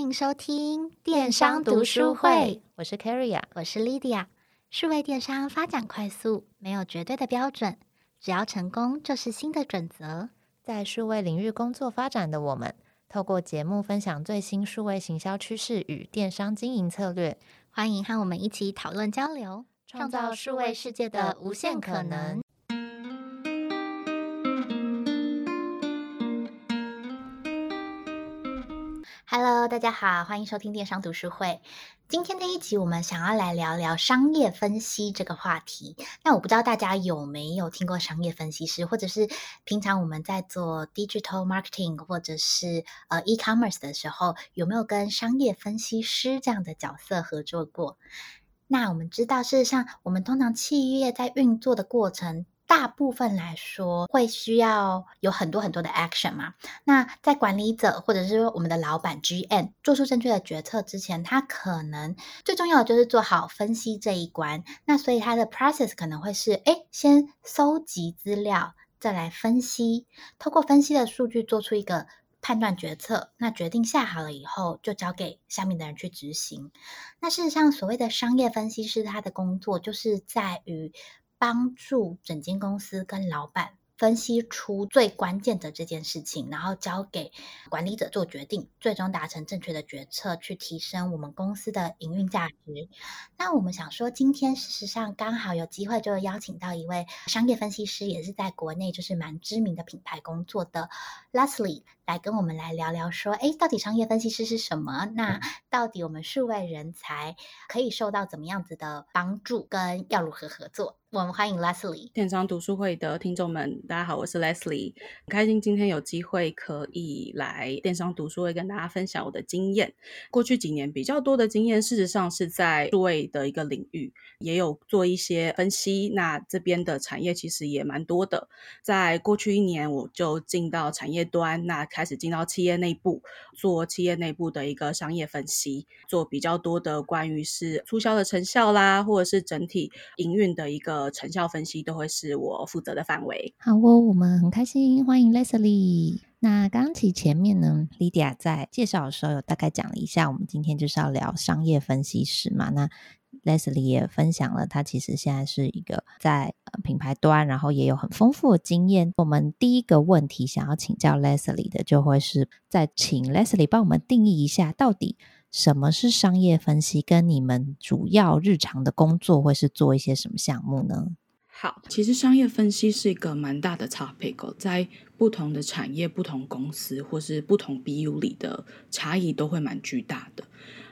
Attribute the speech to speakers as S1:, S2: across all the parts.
S1: 迎收听电商读书会。
S2: 我是 Carrie，
S1: 我是 Lydia。数位电商发展快速，没有绝对的标准，只要成功就是新的准则。
S2: 在数位领域工作发展的我们，透过节目分享最新数位行销趋势与电商经营策略，
S1: 欢迎和我们一起讨论交流，创造数位世界的无限可能。Hello，大家好，欢迎收听电商读书会。今天的一集，我们想要来聊聊商业分析这个话题。那我不知道大家有没有听过商业分析师，或者是平常我们在做 digital marketing 或者是呃 e-commerce 的时候，有没有跟商业分析师这样的角色合作过？那我们知道，事实上，我们通常企业在运作的过程。大部分来说，会需要有很多很多的 action 嘛。那在管理者或者是我们的老板 GM 做出正确的决策之前，他可能最重要的就是做好分析这一关。那所以他的 process 可能会是：哎，先搜集资料，再来分析，透过分析的数据做出一个判断决策。那决定下好了以后，就交给下面的人去执行。那事实上，所谓的商业分析师，他的工作就是在于。帮助整间公司跟老板分析出最关键的这件事情，然后交给管理者做决定，最终达成正确的决策，去提升我们公司的营运价值。那我们想说，今天事实上刚好有机会，就邀请到一位商业分析师，也是在国内就是蛮知名的品牌工作的 Leslie。来跟我们来聊聊，说，哎，到底商业分析师是什么？那到底我们数位人才可以受到怎么样子的帮助，跟要如何合作？我们欢迎 Leslie。
S3: 电商读书会的听众们，大家好，我是 Leslie，很开心今天有机会可以来电商读书会跟大家分享我的经验。过去几年比较多的经验，事实上是在数位的一个领域，也有做一些分析。那这边的产业其实也蛮多的。在过去一年，我就进到产业端，那开始进到企业内部做企业内部的一个商业分析，做比较多的关于是促销的成效啦，或者是整体营运的一个成效分析，都会是我负责的范围。
S2: 好哦，我们很开心欢迎 Leslie。那刚刚其实前面呢，Lydia 在介绍的时候有大概讲了一下，我们今天就是要聊商业分析师嘛。那 Leslie 也分享了，他其实现在是一个在品牌端，然后也有很丰富的经验。我们第一个问题想要请教 Leslie 的，就会是再请 Leslie 帮我们定义一下，到底什么是商业分析，跟你们主要日常的工作会是做一些什么项目呢？
S3: 好，其实商业分析是一个蛮大的 topic，在不同的产业、不同公司或是不同 BU 里的差异都会蛮巨大的。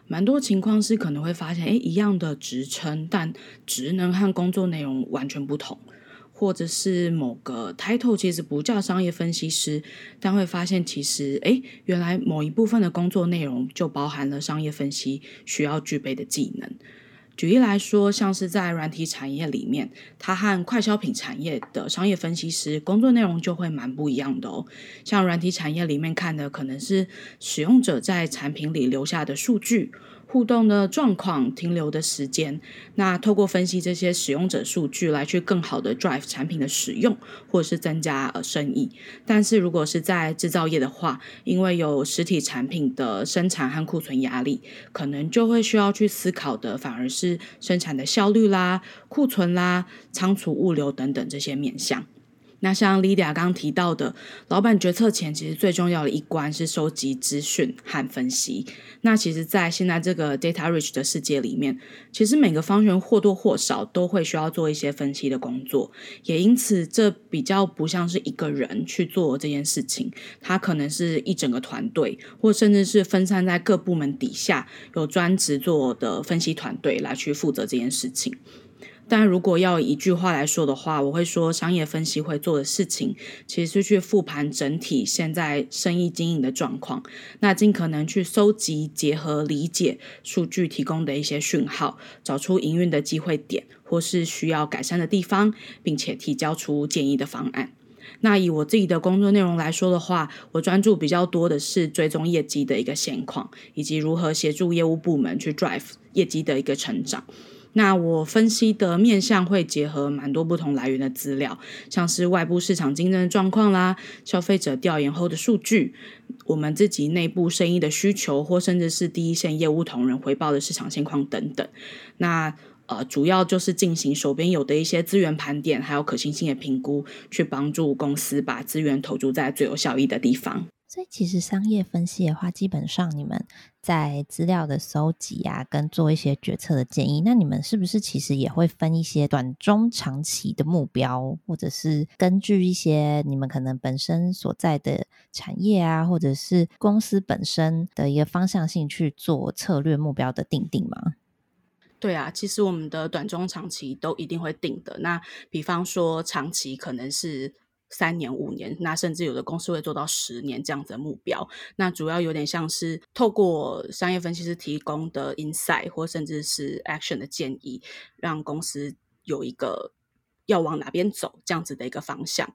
S3: 蛮多情况是可能会发现，诶，一样的职称，但职能和工作内容完全不同，或者是某个 title 其实不叫商业分析师，但会发现其实，诶，原来某一部分的工作内容就包含了商业分析需要具备的技能。举例来说，像是在软体产业里面，它和快消品产业的商业分析师工作内容就会蛮不一样的哦。像软体产业里面看的可能是使用者在产品里留下的数据。互动的状况、停留的时间，那透过分析这些使用者数据来去更好的 drive 产品的使用，或者是增加呃生意。但是如果是在制造业的话，因为有实体产品的生产和库存压力，可能就会需要去思考的反而是生产的效率啦、库存啦、仓储物流等等这些面向。那像 Lydia 刚提到的，老板决策前其实最重要的一关是收集资讯和分析。那其实，在现在这个 data rich 的世界里面，其实每个方向或多或少都会需要做一些分析的工作。也因此，这比较不像是一个人去做这件事情，它可能是一整个团队，或甚至是分散在各部门底下有专职做的分析团队来去负责这件事情。但如果要一句话来说的话，我会说商业分析会做的事情，其实是去复盘整体现在生意经营的状况，那尽可能去搜集、结合、理解数据提供的一些讯号，找出营运的机会点或是需要改善的地方，并且提交出建议的方案。那以我自己的工作内容来说的话，我专注比较多的是追踪业绩的一个现况，以及如何协助业务部门去 drive 业绩的一个成长。那我分析的面向会结合蛮多不同来源的资料，像是外部市场竞争状况啦、消费者调研后的数据、我们自己内部生意的需求，或甚至是第一线业务同仁回报的市场现况等等。那呃，主要就是进行手边有的一些资源盘点，还有可行性的评估，去帮助公司把资源投注在最有效益的地方。
S2: 所以，其实商业分析的话，基本上你们在资料的搜集啊，跟做一些决策的建议，那你们是不是其实也会分一些短、中、长期的目标，或者是根据一些你们可能本身所在的产业啊，或者是公司本身的一个方向性去做策略目标的定定吗？
S3: 对啊，其实我们的短中长期都一定会定的。那比方说长期可能是三年、五年，那甚至有的公司会做到十年这样子的目标。那主要有点像是透过商业分析师提供的 insight 或甚至是 action 的建议，让公司有一个要往哪边走这样子的一个方向。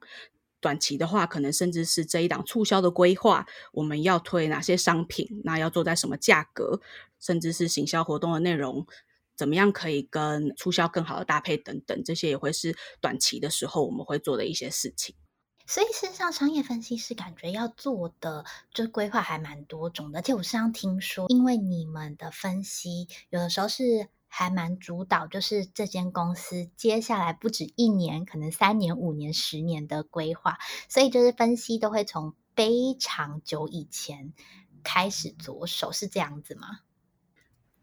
S3: 短期的话，可能甚至是这一档促销的规划，我们要推哪些商品，那要做在什么价格，甚至是行销活动的内容。怎么样可以跟促销更好的搭配等等，这些也会是短期的时候我们会做的一些事情。
S1: 所以，事实上，商业分析师感觉要做的就规划还蛮多种的。而且，我时常听说，因为你们的分析有的时候是还蛮主导，就是这间公司接下来不止一年，可能三年、五年、十年的规划，所以就是分析都会从非常久以前开始着手，是这样子吗？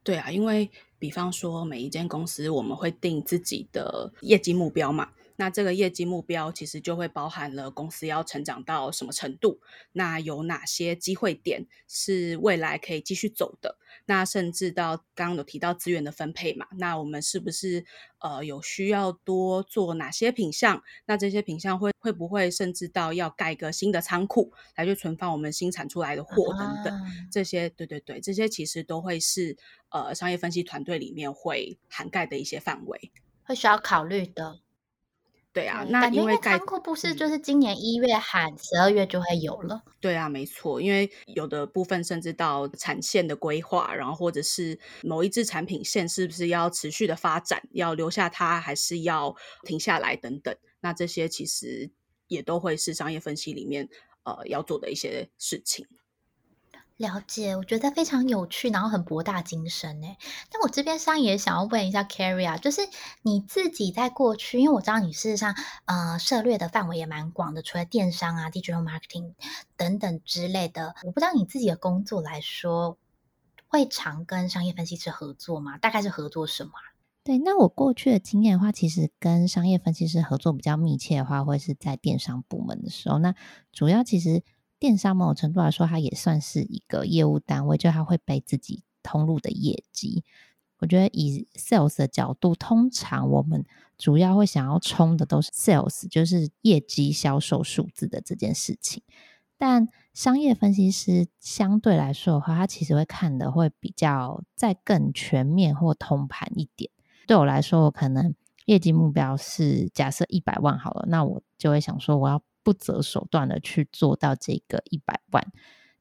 S3: 对啊，因为比方说每一间公司，我们会定自己的业绩目标嘛。那这个业绩目标其实就会包含了公司要成长到什么程度，那有哪些机会点是未来可以继续走的？那甚至到刚刚有提到资源的分配嘛，那我们是不是呃有需要多做哪些品项？那这些品项会会不会甚至到要盖个新的仓库来去存放我们新产出来的货等等？啊、这些对对对，这些其实都会是呃商业分析团队里面会涵盖的一些范围，
S1: 会需要考虑的。
S3: 对啊，那因为
S1: 仓库不是就是今年一月喊十二月就会有了。
S3: 对啊，没错，因为有的部分甚至到产线的规划，然后或者是某一支产品线是不是要持续的发展，要留下它还是要停下来等等，那这些其实也都会是商业分析里面呃要做的一些事情。
S1: 了解，我觉得非常有趣，然后很博大精深诶。但我这边上也想要问一下 Carrie 啊，就是你自己在过去，因为我知道你事实上呃涉猎的范围也蛮广的，除了电商啊、digital marketing 等等之类的，我不知道你自己的工作来说，会常跟商业分析师合作吗？大概是合作什么？
S2: 对，那我过去的经验的话，其实跟商业分析师合作比较密切的话，会是在电商部门的时候，那主要其实。电商某种程度来说，它也算是一个业务单位，就它会背自己通路的业绩。我觉得以 sales 的角度，通常我们主要会想要冲的都是 sales，就是业绩销售数字的这件事情。但商业分析师相对来说的话，他其实会看的会比较再更全面或通盘一点。对我来说，我可能业绩目标是假设一百万好了，那我就会想说我要。不择手段的去做到这个一百万，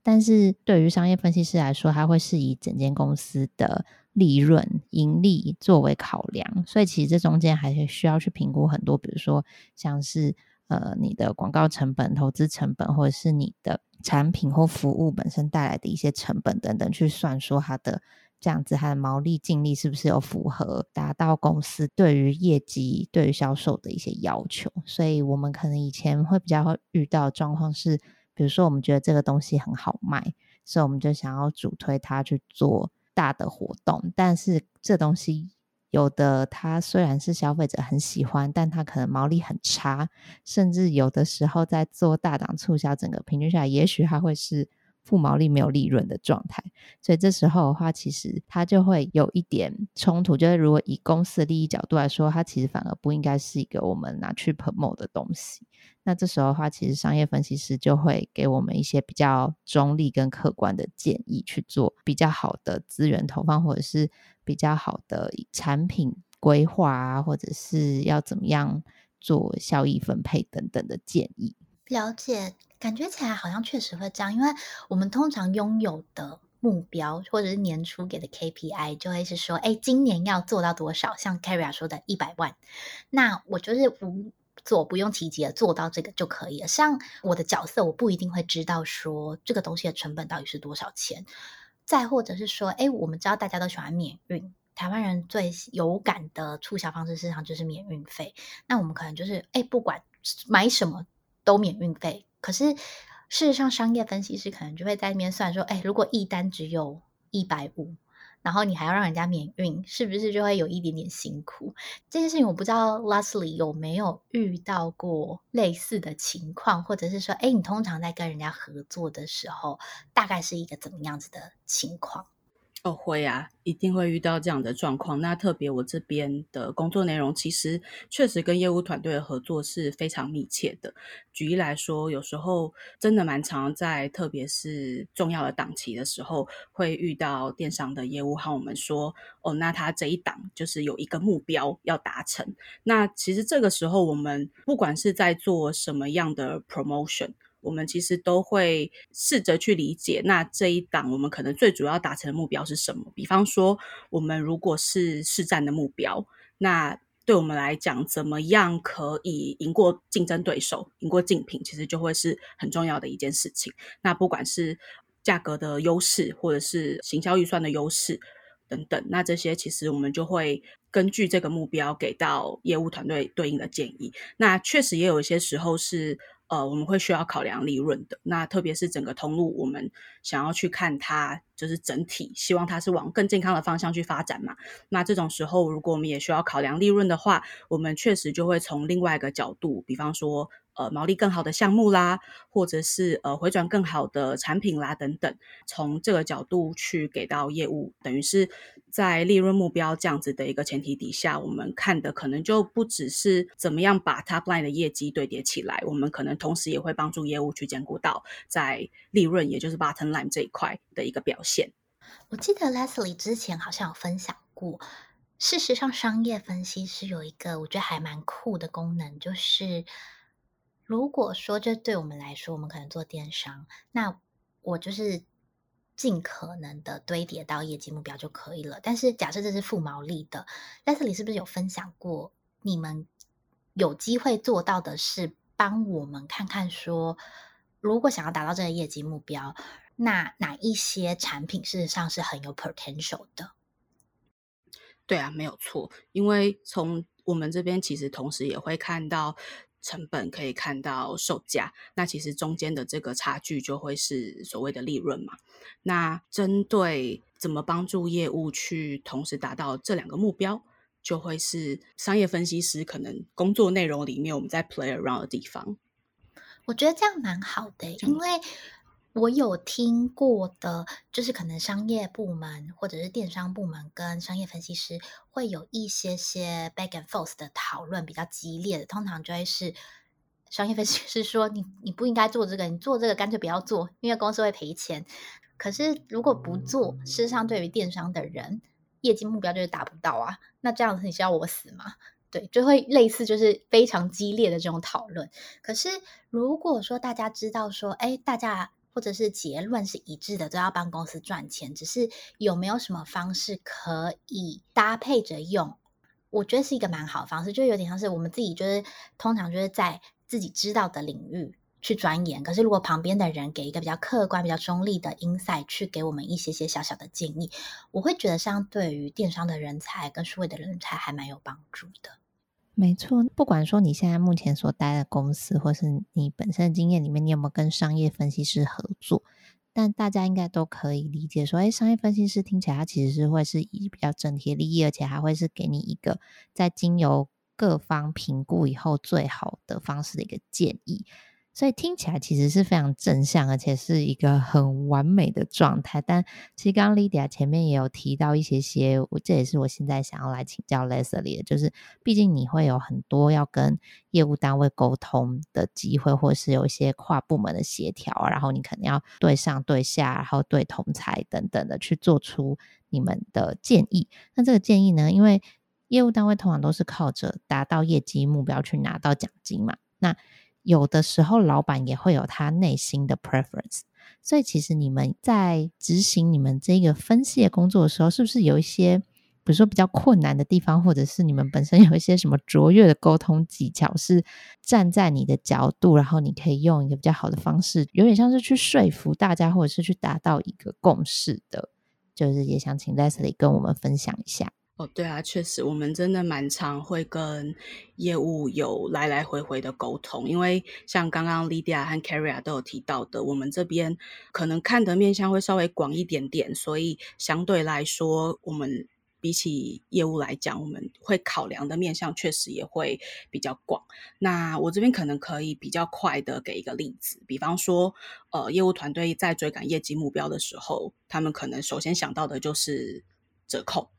S2: 但是对于商业分析师来说，他会是以整间公司的利润、盈利作为考量，所以其实这中间还是需要去评估很多，比如说像是呃你的广告成本、投资成本，或者是你的产品或服务本身带来的一些成本等等，去算说它的。这样子，它的毛利净利是不是有符合达到公司对于业绩、对于销售的一些要求？所以，我们可能以前会比较会遇到的状况是，比如说我们觉得这个东西很好卖，所以我们就想要主推它去做大的活动。但是，这东西有的它虽然是消费者很喜欢，但它可能毛利很差，甚至有的时候在做大档促销，整个平均下来，也许它会是。负毛利没有利润的状态，所以这时候的话，其实它就会有一点冲突。就是如果以公司的利益角度来说，它其实反而不应该是一个我们拿去 promote 的东西。那这时候的话，其实商业分析师就会给我们一些比较中立跟客观的建议，去做比较好的资源投放，或者是比较好的产品规划啊，或者是要怎么样做效益分配等等的建议。
S1: 了解。感觉起来好像确实会这样，因为我们通常拥有的目标，或者是年初给的 KPI，就会是说，哎，今年要做到多少？像 Carrie 说的一百万，那我就是无所不用其极的，做到这个就可以了。像我的角色，我不一定会知道说这个东西的成本到底是多少钱。再或者是说，哎，我们知道大家都喜欢免运，台湾人最有感的促销方式，市场就是免运费。那我们可能就是，哎，不管买什么都免运费，可是。事实上，商业分析师可能就会在那边算说：“哎，如果一单只有一百五，然后你还要让人家免运，是不是就会有一点点辛苦？”这件事情我不知道 Leslie 有没有遇到过类似的情况，或者是说：“哎，你通常在跟人家合作的时候，大概是一个怎么样子的情况？”
S3: 哦，会啊，一定会遇到这样的状况。那特别我这边的工作内容，其实确实跟业务团队的合作是非常密切的。举例来说，有时候真的蛮常在，特别是重要的档期的时候，会遇到电商的业务和我们说：“哦，那他这一档就是有一个目标要达成。”那其实这个时候，我们不管是在做什么样的 promotion。我们其实都会试着去理解，那这一档我们可能最主要达成的目标是什么？比方说，我们如果是市占的目标，那对我们来讲，怎么样可以赢过竞争对手、赢过竞品，其实就会是很重要的一件事情。那不管是价格的优势，或者是行销预算的优势等等，那这些其实我们就会根据这个目标给到业务团队对应的建议。那确实也有一些时候是。呃，我们会需要考量利润的。那特别是整个通路，我们想要去看它，就是整体，希望它是往更健康的方向去发展嘛。那这种时候，如果我们也需要考量利润的话，我们确实就会从另外一个角度，比方说。呃，毛利更好的项目啦，或者是呃回转更好的产品啦，等等，从这个角度去给到业务，等于是在利润目标这样子的一个前提底下，我们看的可能就不只是怎么样把 top line 的业绩堆叠起来，我们可能同时也会帮助业务去兼顾到在利润，也就是 bottom line 这一块的一个表现。
S1: 我记得 Leslie 之前好像有分享过，事实上，商业分析师有一个我觉得还蛮酷的功能，就是。如果说这对我们来说，我们可能做电商，那我就是尽可能的堆叠到业绩目标就可以了。但是假设这是负毛利的，Leslie 是不是有分享过？你们有机会做到的是帮我们看看说，如果想要达到这个业绩目标，那哪一些产品事实上是很有 potential 的？
S3: 对啊，没有错，因为从我们这边其实同时也会看到。成本可以看到售价，那其实中间的这个差距就会是所谓的利润嘛。那针对怎么帮助业务去同时达到这两个目标，就会是商业分析师可能工作内容里面我们在 play around 的地方。
S1: 我觉得这样蛮好的，因为。我有听过的，就是可能商业部门或者是电商部门跟商业分析师会有一些些 back and forth 的讨论，比较激烈的，通常就会是商业分析师说你你不应该做这个，你做这个干脆不要做，因为公司会赔钱。可是如果不做，事实上对于电商的人，业绩目标就是达不到啊。那这样子你是要我死吗？对，就会类似就是非常激烈的这种讨论。可是如果说大家知道说，哎，大家。或者是结论是一致的，都要帮公司赚钱，只是有没有什么方式可以搭配着用？我觉得是一个蛮好的方式，就有点像是我们自己就是通常就是在自己知道的领域去钻研，可是如果旁边的人给一个比较客观、比较中立的 insight，去给我们一些些小小的建议，我会觉得相对于电商的人才跟数位的人才还蛮有帮助的。
S2: 没错，不管说你现在目前所待的公司，或是你本身的经验里面，你有没有跟商业分析师合作？但大家应该都可以理解说，哎，商业分析师听起来他其实是会是以比较整体利益，而且还会是给你一个在经由各方评估以后最好的方式的一个建议。所以听起来其实是非常正向，而且是一个很完美的状态。但其实刚刚 Lydia 前面也有提到一些些，我这也是我现在想要来请教 Leslie 的，就是毕竟你会有很多要跟业务单位沟通的机会，或是有一些跨部门的协调，然后你可能要对上对下，然后对同侪等等的去做出你们的建议。那这个建议呢，因为业务单位通常都是靠着达到业绩目标去拿到奖金嘛，那有的时候，老板也会有他内心的 preference，所以其实你们在执行你们这个分析的工作的时候，是不是有一些？比如说比较困难的地方，或者是你们本身有一些什么卓越的沟通技巧，是站在你的角度，然后你可以用一个比较好的方式，有点像是去说服大家，或者是去达到一个共识的。就是也想请 Leslie 跟我们分享一下。
S3: 哦，对啊，确实，我们真的蛮常会跟业务有来来回回的沟通，因为像刚刚 Lydia 和 Carrie 都有提到的，我们这边可能看的面向会稍微广一点点，所以相对来说，我们。比起业务来讲，我们会考量的面向确实也会比较广。那我这边可能可以比较快的给一个例子，比方说，呃，业务团队在追赶业绩目标的时候，他们可能首先想到的就是折扣。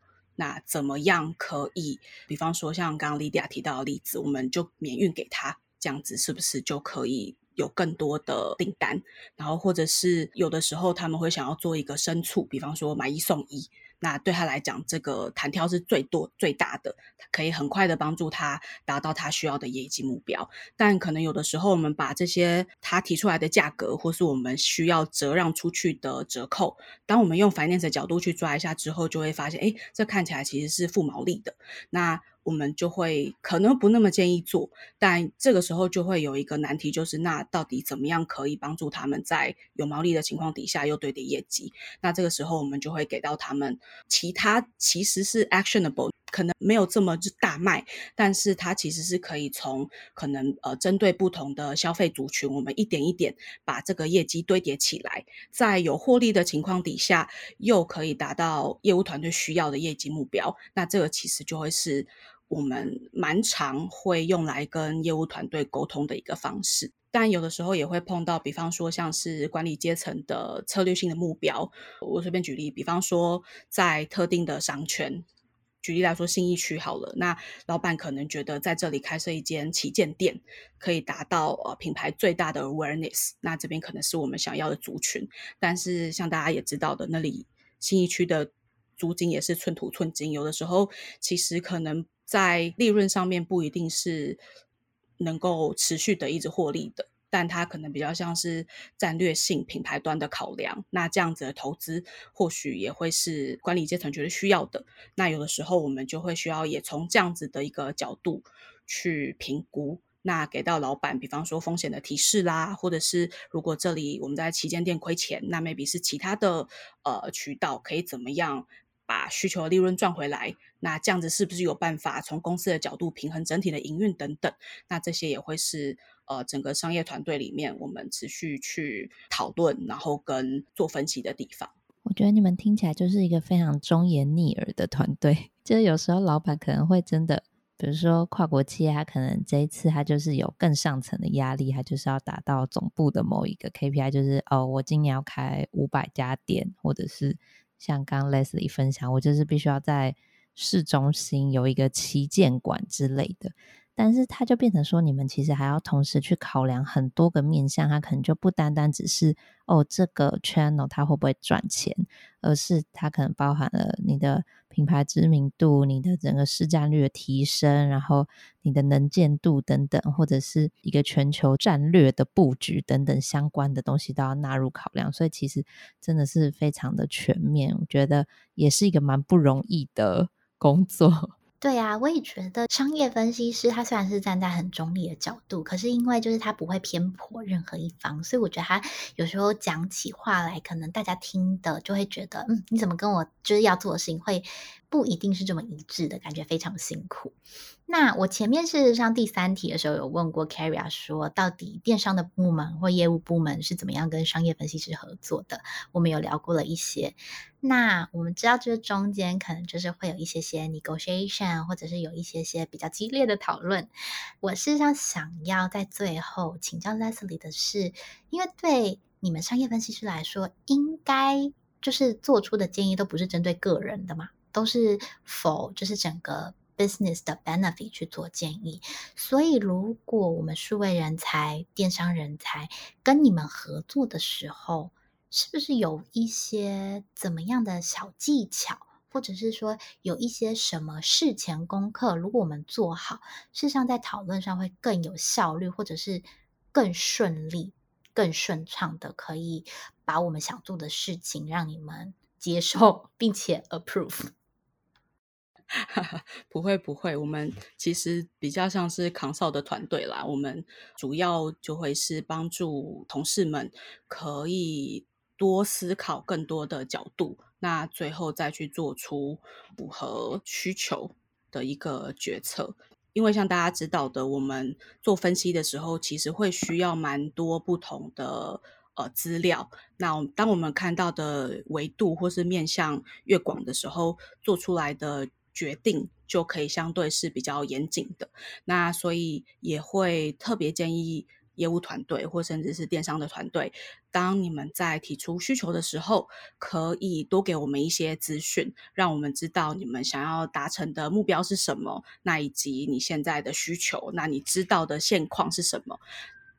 S3: 那怎么样可以，比方说像刚刚 Lydia 提到的例子，我们就免运给他，这样子是不是就可以有更多的订单？然后或者是有的时候他们会想要做一个深促，比方说买一送一。那对他来讲，这个弹跳是最多最大的，可以很快的帮助他达到他需要的业绩目标。但可能有的时候，我们把这些他提出来的价格，或是我们需要折让出去的折扣，当我们用反面的角度去抓一下之后，就会发现，哎，这看起来其实是负毛利的。那我们就会可能不那么建议做，但这个时候就会有一个难题，就是那到底怎么样可以帮助他们在有毛利的情况底下又堆叠业绩？那这个时候我们就会给到他们其他其实是 actionable，可能没有这么大卖，但是它其实是可以从可能呃针对不同的消费族群，我们一点一点把这个业绩堆叠起来，在有获利的情况底下，又可以达到业务团队需要的业绩目标。那这个其实就会是。我们蛮常会用来跟业务团队沟通的一个方式，但有的时候也会碰到，比方说像是管理阶层的策略性的目标。我随便举例，比方说在特定的商圈，举例来说信义区好了，那老板可能觉得在这里开设一间旗舰店，可以达到呃品牌最大的 awareness，那这边可能是我们想要的族群。但是像大家也知道的，那里信义区的租金也是寸土寸金，有的时候其实可能。在利润上面不一定是能够持续的一直获利的，但它可能比较像是战略性品牌端的考量。那这样子的投资或许也会是管理阶层觉得需要的。那有的时候我们就会需要也从这样子的一个角度去评估，那给到老板，比方说风险的提示啦，或者是如果这里我们在旗舰店亏钱，那 maybe 是其他的呃渠道可以怎么样把需求的利润赚回来？那这样子是不是有办法从公司的角度平衡整体的营运等等？那这些也会是呃整个商业团队里面我们持续去讨论，然后跟做分析的地方。
S2: 我觉得你们听起来就是一个非常忠言逆耳的团队。就是有时候老板可能会真的，比如说跨国企业，他可能这一次他就是有更上层的压力，他就是要达到总部的某一个 KPI，就是哦，我今年要开五百家店，或者是像刚刚 Leslie 分享，我就是必须要在。市中心有一个旗舰馆之类的，但是它就变成说，你们其实还要同时去考量很多个面向，它可能就不单单只是哦这个 channel 它会不会赚钱，而是它可能包含了你的品牌知名度、你的整个市占率的提升，然后你的能见度等等，或者是一个全球战略的布局等等相关的东西都要纳入考量，所以其实真的是非常的全面，我觉得也是一个蛮不容易的。工作。
S1: 对、啊，我也觉得商业分析师他虽然是站在很中立的角度，可是因为就是他不会偏颇任何一方，所以我觉得他有时候讲起话来，可能大家听的就会觉得，嗯，你怎么跟我就是要做的事情会不一定是这么一致的，感觉非常辛苦。那我前面事实上第三题的时候有问过 Carrie 说，到底电商的部门或业务部门是怎么样跟商业分析师合作的？我们有聊过了一些。那我们知道，这中间可能就是会有一些些 negotiation，或者是有一些些比较激烈的讨论。我事实上想要在最后请教 Leslie 的是，因为对你们商业分析师来说，应该就是做出的建议都不是针对个人的嘛，都是 for 就是整个 business 的 benefit 去做建议。所以，如果我们数位人才、电商人才跟你们合作的时候，是不是有一些怎么样的小技巧，或者是说有一些什么事前功课，如果我们做好，事实上在讨论上会更有效率，或者是更顺利，更顺畅的，可以把我们想做的事情让你们接受，并且 approve。
S3: 不会不会，我们其实比较像是 consult 的团队啦。我们主要就会是帮助同事们可以多思考更多的角度，那最后再去做出符合需求的一个决策。因为像大家知道的，我们做分析的时候，其实会需要蛮多不同的呃资料。那当我们看到的维度或是面向越广的时候，做出来的决定就可以相对是比较严谨的。那所以也会特别建议。业务团队或甚至是电商的团队，当你们在提出需求的时候，可以多给我们一些资讯，让我们知道你们想要达成的目标是什么，那以及你现在的需求，那你知道的现况是什么？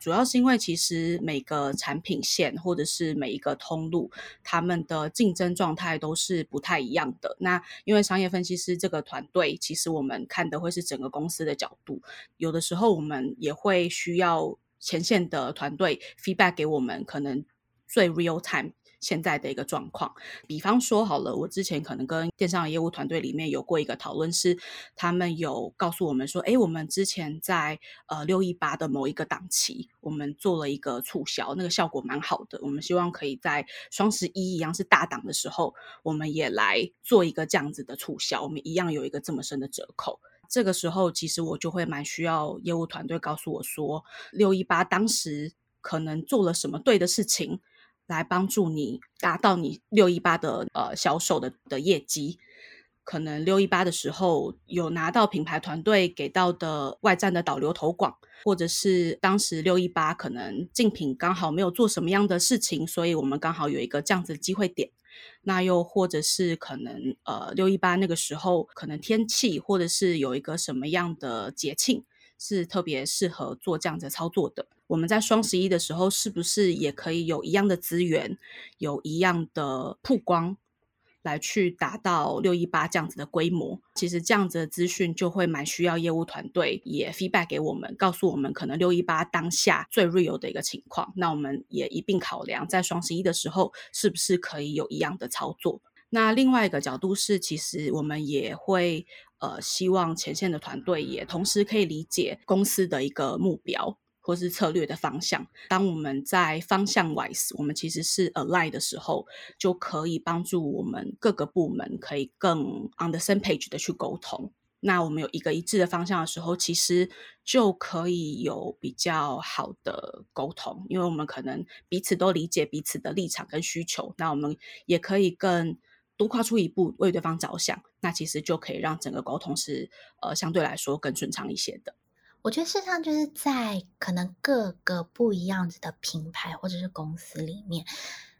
S3: 主要是因为其实每个产品线或者是每一个通路，他们的竞争状态都是不太一样的。那因为商业分析师这个团队，其实我们看的会是整个公司的角度，有的时候我们也会需要。前线的团队 feedback 给我们，可能最 real time 现在的一个状况。比方说好了，我之前可能跟电商业务团队里面有过一个讨论，是他们有告诉我们说，诶，我们之前在呃六一八的某一个档期，我们做了一个促销，那个效果蛮好的。我们希望可以在双十一一样是大档的时候，我们也来做一个这样子的促销，我们一样有一个这么深的折扣。这个时候，其实我就会蛮需要业务团队告诉我说，六一八当时可能做了什么对的事情，来帮助你达到你六一八的呃销售的的业绩。可能六一八的时候有拿到品牌团队给到的外站的导流投广，或者是当时六一八可能竞品刚好没有做什么样的事情，所以我们刚好有一个这样子的机会点。那又或者是可能，呃，六一八那个时候可能天气，或者是有一个什么样的节庆是特别适合做这样子操作的。我们在双十一的时候，是不是也可以有一样的资源，有一样的曝光？来去达到六一八这样子的规模，其实这样子的资讯就会蛮需要业务团队也 feedback 给我们，告诉我们可能六一八当下最 real 的一个情况，那我们也一并考量在双十一的时候是不是可以有一样的操作。那另外一个角度是，其实我们也会呃希望前线的团队也同时可以理解公司的一个目标。或是策略的方向，当我们在方向 wise，我们其实是 align 的时候，就可以帮助我们各个部门可以更 on the same page 的去沟通。那我们有一个一致的方向的时候，其实就可以有比较好的沟通，因为我们可能彼此都理解彼此的立场跟需求，那我们也可以更多跨出一步为对方着想，那其实就可以让整个沟通是呃相对来说更顺畅一些的。
S1: 我觉得事实上就是在可能各个不一样子的品牌或者是公司里面。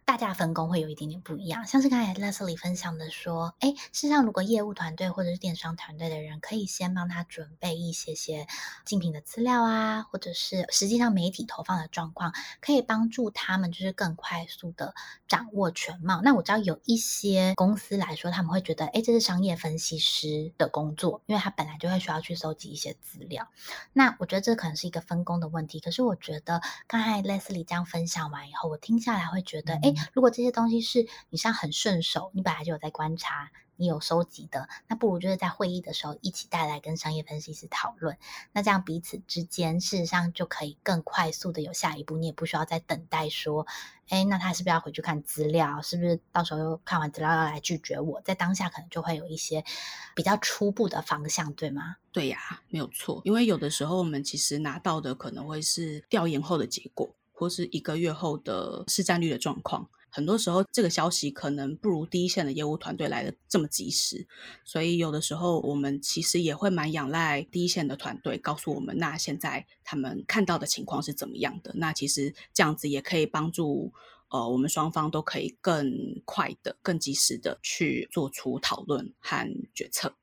S1: 大家分工会有一点点不一样，像是刚才 Leslie 分享的说，哎，事实上如果业务团队或者是电商团队的人可以先帮他准备一些些竞品的资料啊，或者是实际上媒体投放的状况，可以帮助他们就是更快速的掌握全貌。那我知道有一些公司来说，他们会觉得，哎，这是商业分析师的工作，因为他本来就会需要去收集一些资料。那我觉得这可能是一个分工的问题。可是我觉得刚才 Leslie 这样分享完以后，我听下来会觉得，哎。如果这些东西是你上很顺手，你本来就有在观察，你有收集的，那不如就是在会议的时候一起带来跟商业分析师讨论，那这样彼此之间事实上就可以更快速的有下一步，你也不需要再等待说，哎，那他是不是要回去看资料？是不是到时候又看完资料要来拒绝我？在当下可能就会有一些比较初步的方向，对吗？
S3: 对呀，没有错，因为有的时候我们其实拿到的可能会是调研后的结果。或是一个月后的市占率的状况，很多时候这个消息可能不如第一线的业务团队来的这么及时，所以有的时候我们其实也会蛮仰赖第一线的团队告诉我们，那现在他们看到的情况是怎么样的？那其实这样子也可以帮助呃我们双方都可以更快的、更及时的去做出讨论和决策。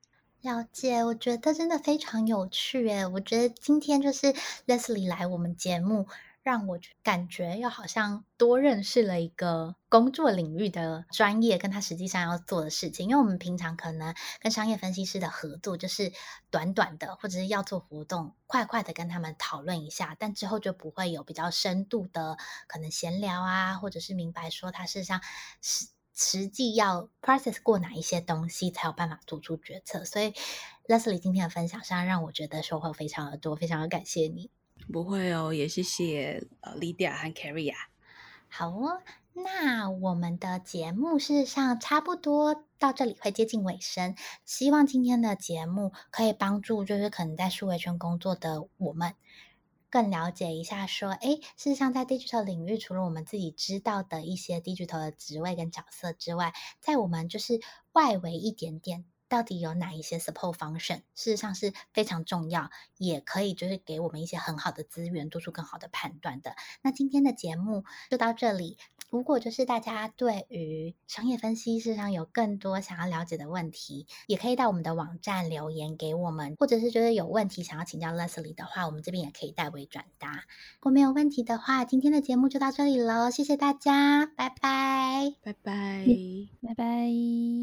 S1: 了解，我觉得真的非常有趣诶，我觉得今天就是 Leslie 来我们节目。让我感觉又好像多认识了一个工作领域的专业，跟他实际上要做的事情。因为我们平常可能跟商业分析师的合作，就是短短的，或者是要做活动，快快的跟他们讨论一下，但之后就不会有比较深度的可能闲聊啊，或者是明白说他是像实实际要 process 过哪一些东西，才有办法做出决策。所以 Leslie 今天的分享上让我觉得收获非常的多，非常的感谢你。
S3: 不会哦，也谢谢呃 Lydia 和 Carrie 啊。
S1: 好哦，那我们的节目事实上差不多到这里会接近尾声。希望今天的节目可以帮助，就是可能在数位圈工作的我们，更了解一下说，哎，事实上在 digital 领域，除了我们自己知道的一些 digital 的职位跟角色之外，在我们就是外围一点点。到底有哪一些 support function，事实上是非常重要，也可以就是给我们一些很好的资源，做出更好的判断的。那今天的节目就到这里。如果就是大家对于商业分析事实上有更多想要了解的问题，也可以到我们的网站留言给我们，或者是觉得有问题想要请教 Leslie 的话，我们这边也可以代为转达。如果没有问题的话，今天的节目就到这里喽，谢谢大家，拜拜，
S3: 拜拜，
S2: 拜拜。